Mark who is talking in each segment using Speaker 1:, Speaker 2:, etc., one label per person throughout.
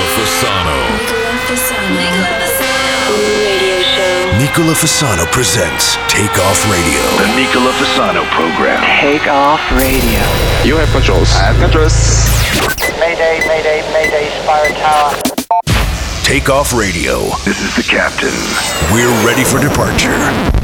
Speaker 1: Nicola Fasano.
Speaker 2: Radio show.
Speaker 3: Nicola Fasano presents Take Off Radio.
Speaker 4: The Nicola Fasano program.
Speaker 5: Take off radio.
Speaker 6: You have controls.
Speaker 4: I have controls.
Speaker 7: Mayday, mayday, mayday, Spire Tower.
Speaker 3: Take Off Radio.
Speaker 4: This is the captain.
Speaker 3: We're ready for departure.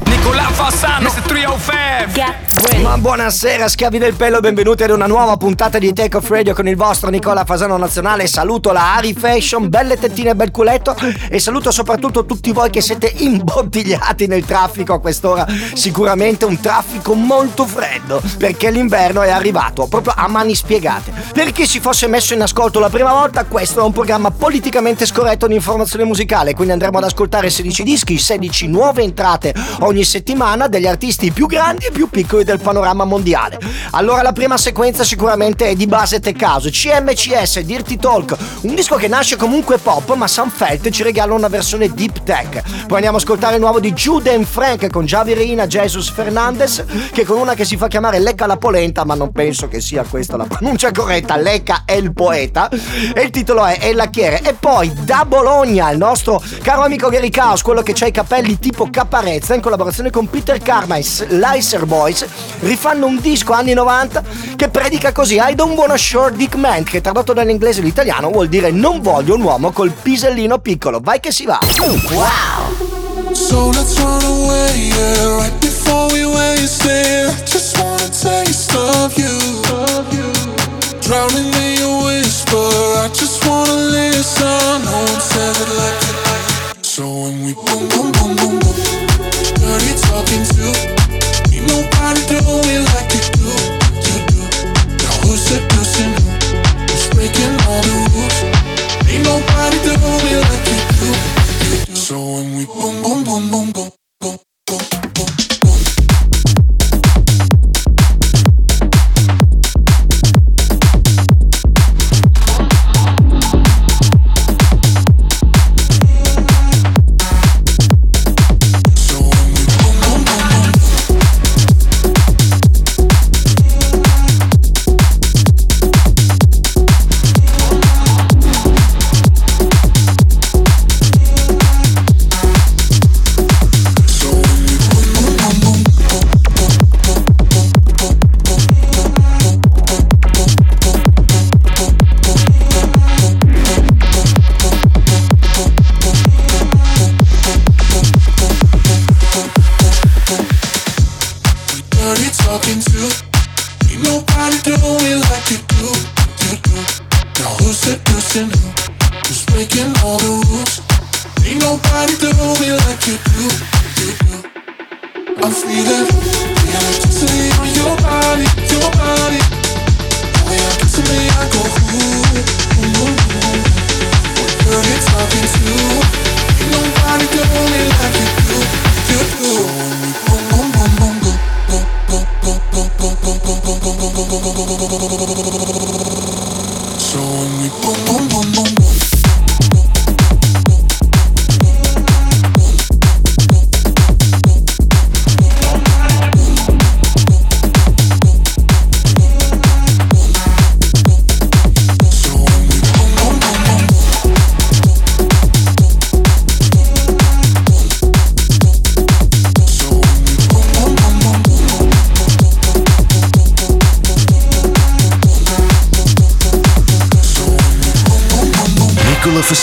Speaker 8: Nicola Fassano, Mr. 305.
Speaker 2: Get ready.
Speaker 9: Ma buonasera schiavi del pelo, benvenuti ad una nuova puntata di Take Off Radio con il vostro Nicola Fasano Nazionale. Saluto la Ari Fashion, belle tettine e bel culetto e saluto soprattutto tutti voi che siete imbottigliati nel traffico a quest'ora. Sicuramente un traffico molto freddo perché l'inverno è arrivato proprio a mani spiegate. Per chi si fosse messo in ascolto la prima volta, questo è un programma politicamente scorretto di informazione musicale, quindi andremo ad ascoltare 16 dischi, 16 nuove entrate ogni settimana degli artisti più grandi e più piccoli del panorama mondiale. Allora la prima sequenza sicuramente è di base te caso, CMCS, Dirty Talk, un disco che nasce comunque pop, ma Sam Felt ci regala una versione deep tech. Poi andiamo a ascoltare il nuovo di Jude and Frank con Javi Reina, Jesus Fernandez, che con una che si fa chiamare Lecca la Polenta, ma non penso che sia questa la pronuncia corretta, Lecca è il poeta, e il titolo è El Lacchiere. E poi da Bologna, il nostro caro amico Gary Caos, quello che ha i capelli tipo Caparezza, in collaborazione con Peter Karma e Slicer Boys, rifanno un disco anni 90 che predica così I don't wanna short dick man, che tradotto dall'inglese all'italiano vuol dire non voglio un uomo col pisellino piccolo. Vai che si va!
Speaker 10: So let's run away, yeah, right before we waste it. Just wanna taste of you. Drowning in your whisper, I just wanna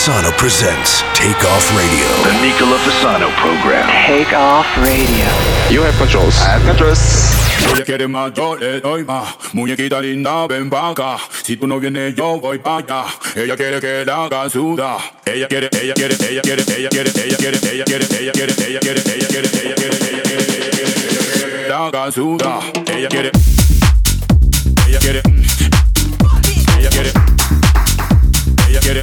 Speaker 3: Fasano presents Take Off Radio.
Speaker 4: The Nicola Fasano program.
Speaker 5: Take off radio.
Speaker 6: You have controls.
Speaker 4: I have controls.
Speaker 11: Ella quiere más, yo le doy más. Muñequita linda, ven pa' acá. Si tú no vienes, yo voy pa' allá. Ella quiere que la haga suda. Ella quiere, ella quiere, ella quiere, ella quiere, ella quiere, ella quiere, ella quiere, ella quiere, ella quiere, ella quiere, ella quiere, ella quiere, ella quiere, la haga suda. Ella quiere, ella quiere, ella quiere, ella quiere,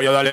Speaker 11: voy a darle.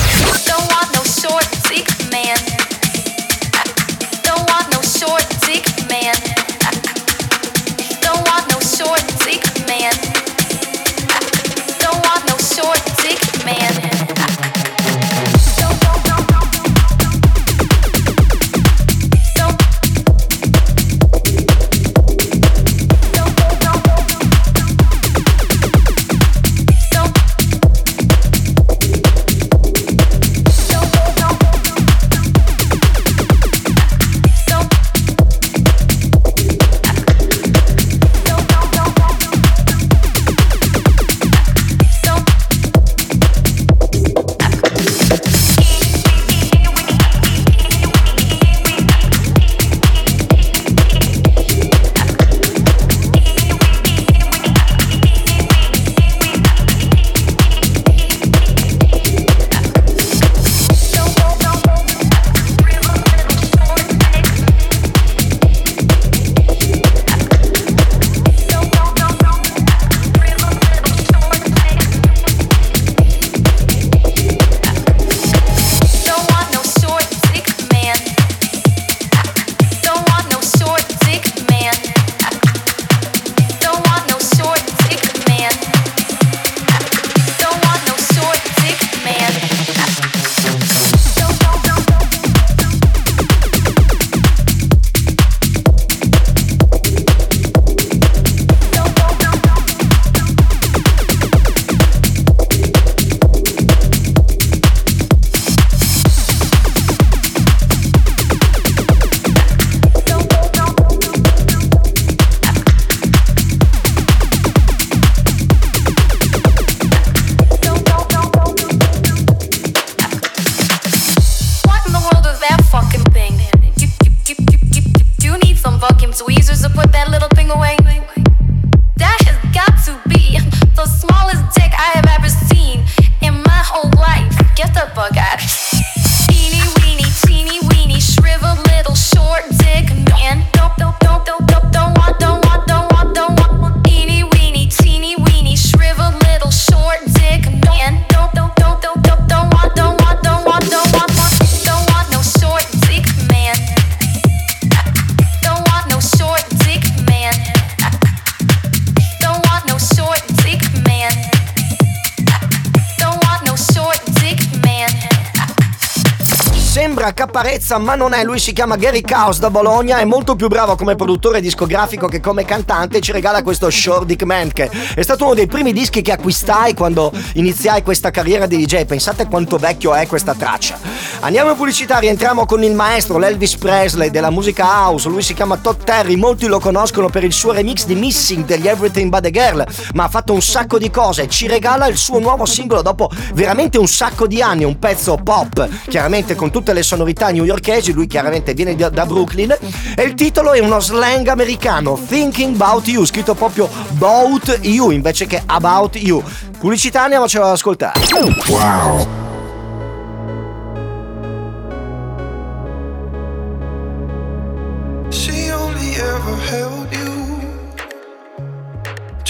Speaker 9: Caparezza, ma non è. Lui si chiama Gary Caos da Bologna. È molto più bravo come produttore discografico che come cantante. Ci regala questo Short Dick Man, che è stato uno dei primi dischi che acquistai quando iniziai questa carriera di DJ. Pensate quanto vecchio è questa traccia. Andiamo in pubblicità, rientriamo con il maestro, l'Elvis Presley della musica house. Lui si chiama Todd Terry. Molti lo conoscono per il suo remix di Missing degli Everything But the Girl, ma ha fatto un sacco di cose. Ci regala il suo nuovo singolo dopo veramente un sacco di anni. Un pezzo pop, chiaramente con tutte le sonorità newyorkesi. Lui chiaramente viene da, da Brooklyn. E il titolo è uno slang americano, Thinking About You, scritto proprio About You invece che About You. Pubblicità, andiamocelo ad ascoltare.
Speaker 12: She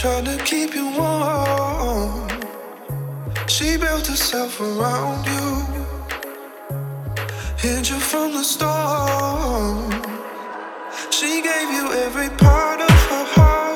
Speaker 12: trying to keep you warm. She built herself around you, hid you from the storm. She gave you every part of her heart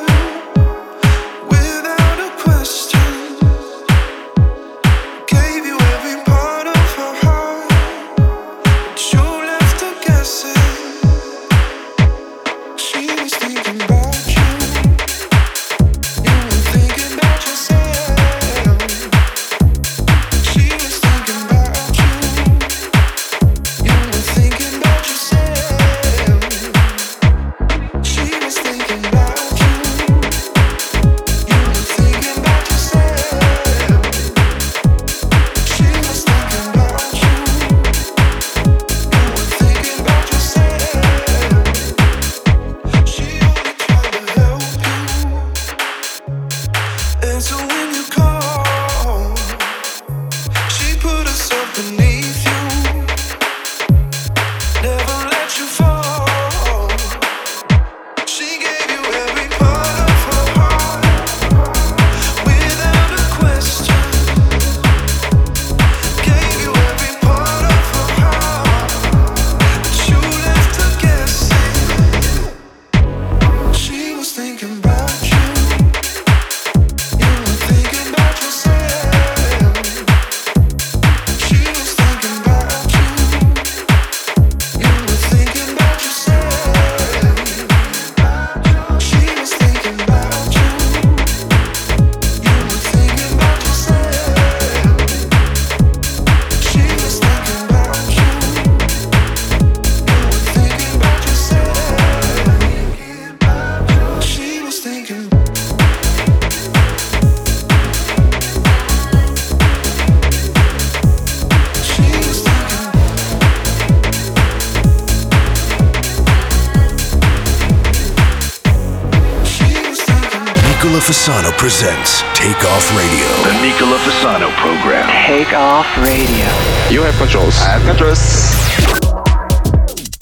Speaker 3: Fasano presents Take Off Radio.
Speaker 13: The Nicola Fasano program.
Speaker 5: Take off radio.
Speaker 4: You have controls.
Speaker 13: I have controls.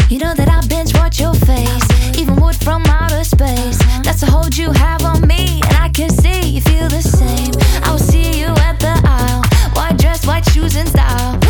Speaker 14: You know that I binge watch your face, even wood from outer space. That's the hold you have on me, and I can see you feel the same. I will see you at the aisle, white dress, white shoes, and style.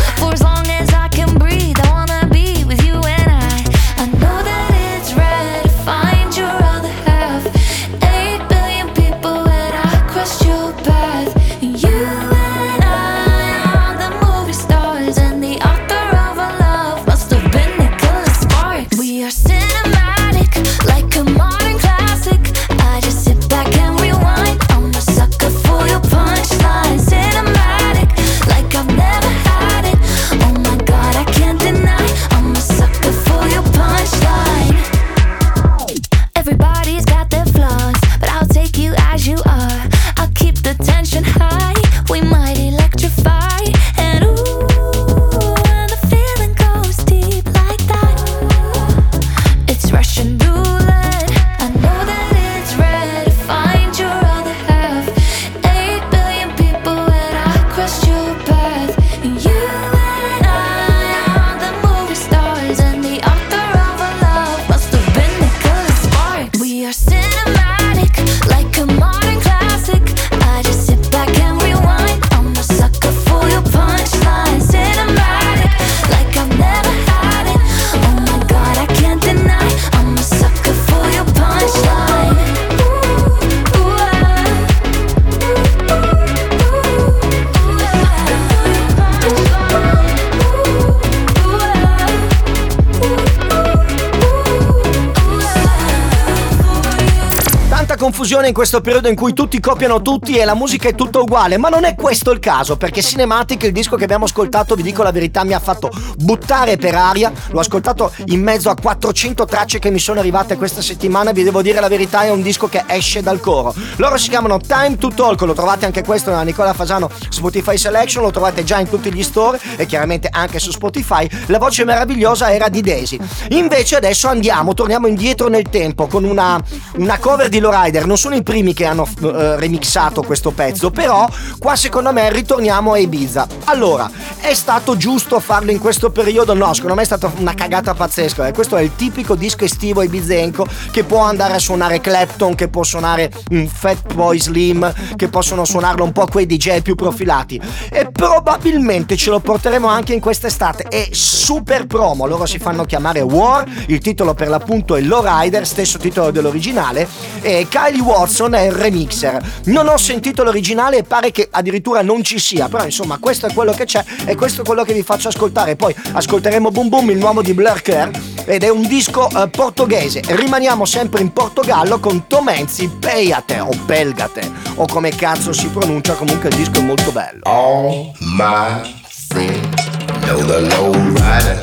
Speaker 9: Confusione in questo periodo in cui tutti copiano tutti e la musica è tutta uguale, ma non è questo il caso, perché Cinematic, il disco che abbiamo ascoltato, vi dico la verità, mi ha fatto buttare per aria. L'ho ascoltato in mezzo a 400 tracce che mi sono arrivate questa settimana, vi devo dire la verità, è un disco che esce dal coro. Loro si chiamano Time to Talk, lo trovate anche questo nella Nicola Fasano Spotify Selection, lo trovate già in tutti gli store e chiaramente anche su Spotify. La voce meravigliosa era di Daisy. Invece adesso andiamo, torniamo indietro nel tempo con una, una cover di Lowrider non sono i primi che hanno eh, remixato questo pezzo, però qua secondo me ritorniamo a Ibiza. Allora, è stato giusto farlo in questo periodo? No, secondo me è stata una cagata pazzesca. Eh. Questo è il tipico disco estivo ibizenco che può andare a suonare Clapton, che può suonare un Fatboy Slim, che possono suonarlo un po' quei DJ più profilati. E probabilmente ce lo porteremo anche in quest'estate. È super promo, loro si fanno chiamare War, il titolo per l'appunto è Lowrider, stesso titolo dell'originale, e Kylie Watson è il remixer. Non ho sentito l'originale e pare che addirittura non ci sia, però insomma questo è quello che c'è e questo è quello che vi faccio ascoltare. Poi ascolteremo Boom Boom, il nuovo di Blur Kerr, ed è un disco eh, portoghese. Rimaniamo sempre in Portogallo con Tomenzi Peiate o Pelgate o come cazzo si pronuncia, comunque il disco è molto bello.
Speaker 15: All my friends know the low rider.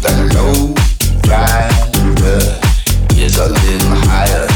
Speaker 15: The low rider A little higher.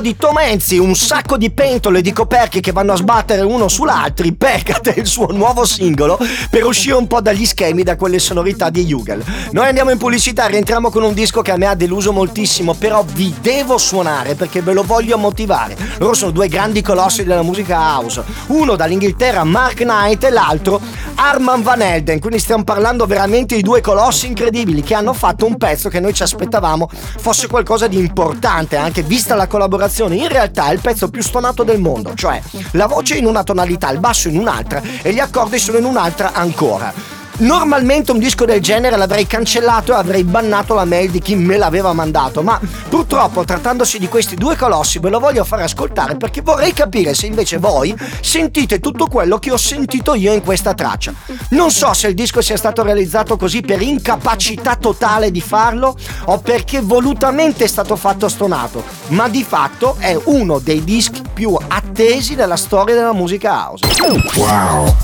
Speaker 9: Nuovo di Tom Enzi, un sacco di pentole di coperchi che vanno a sbattere uno sull'altro. Peccate il suo nuovo singolo per uscire un po' dagli schemi, da quelle sonorità di Hugel. Noi andiamo in pubblicità, rientriamo con un disco che a me ha deluso moltissimo, però vi devo suonare perché ve lo voglio motivare. Loro sono due grandi colossi della musica house. Uno dall'Inghilterra, Mark Knight, e l'altro Arman Van Elden. Quindi stiamo parlando veramente di due colossi incredibili che hanno fatto un pezzo che noi ci aspettavamo fosse qualcosa di importante, anche vista la collaborazione. In realtà è il pezzo più stonato del mondo, cioè la voce in una tonalità, il basso in un'altra e gli accordi sono in un'altra ancora. Normalmente un disco del genere l'avrei cancellato e avrei bannato la mail di chi me l'aveva mandato, ma purtroppo trattandosi di questi due colossi ve lo voglio fare ascoltare perché vorrei capire se invece voi sentite tutto quello che ho sentito io in questa traccia. Non so se il disco sia stato realizzato così per incapacità totale di farlo o perché volutamente è stato fatto stonato, ma di fatto è uno dei dischi più attesi della storia della musica house.
Speaker 15: Wow.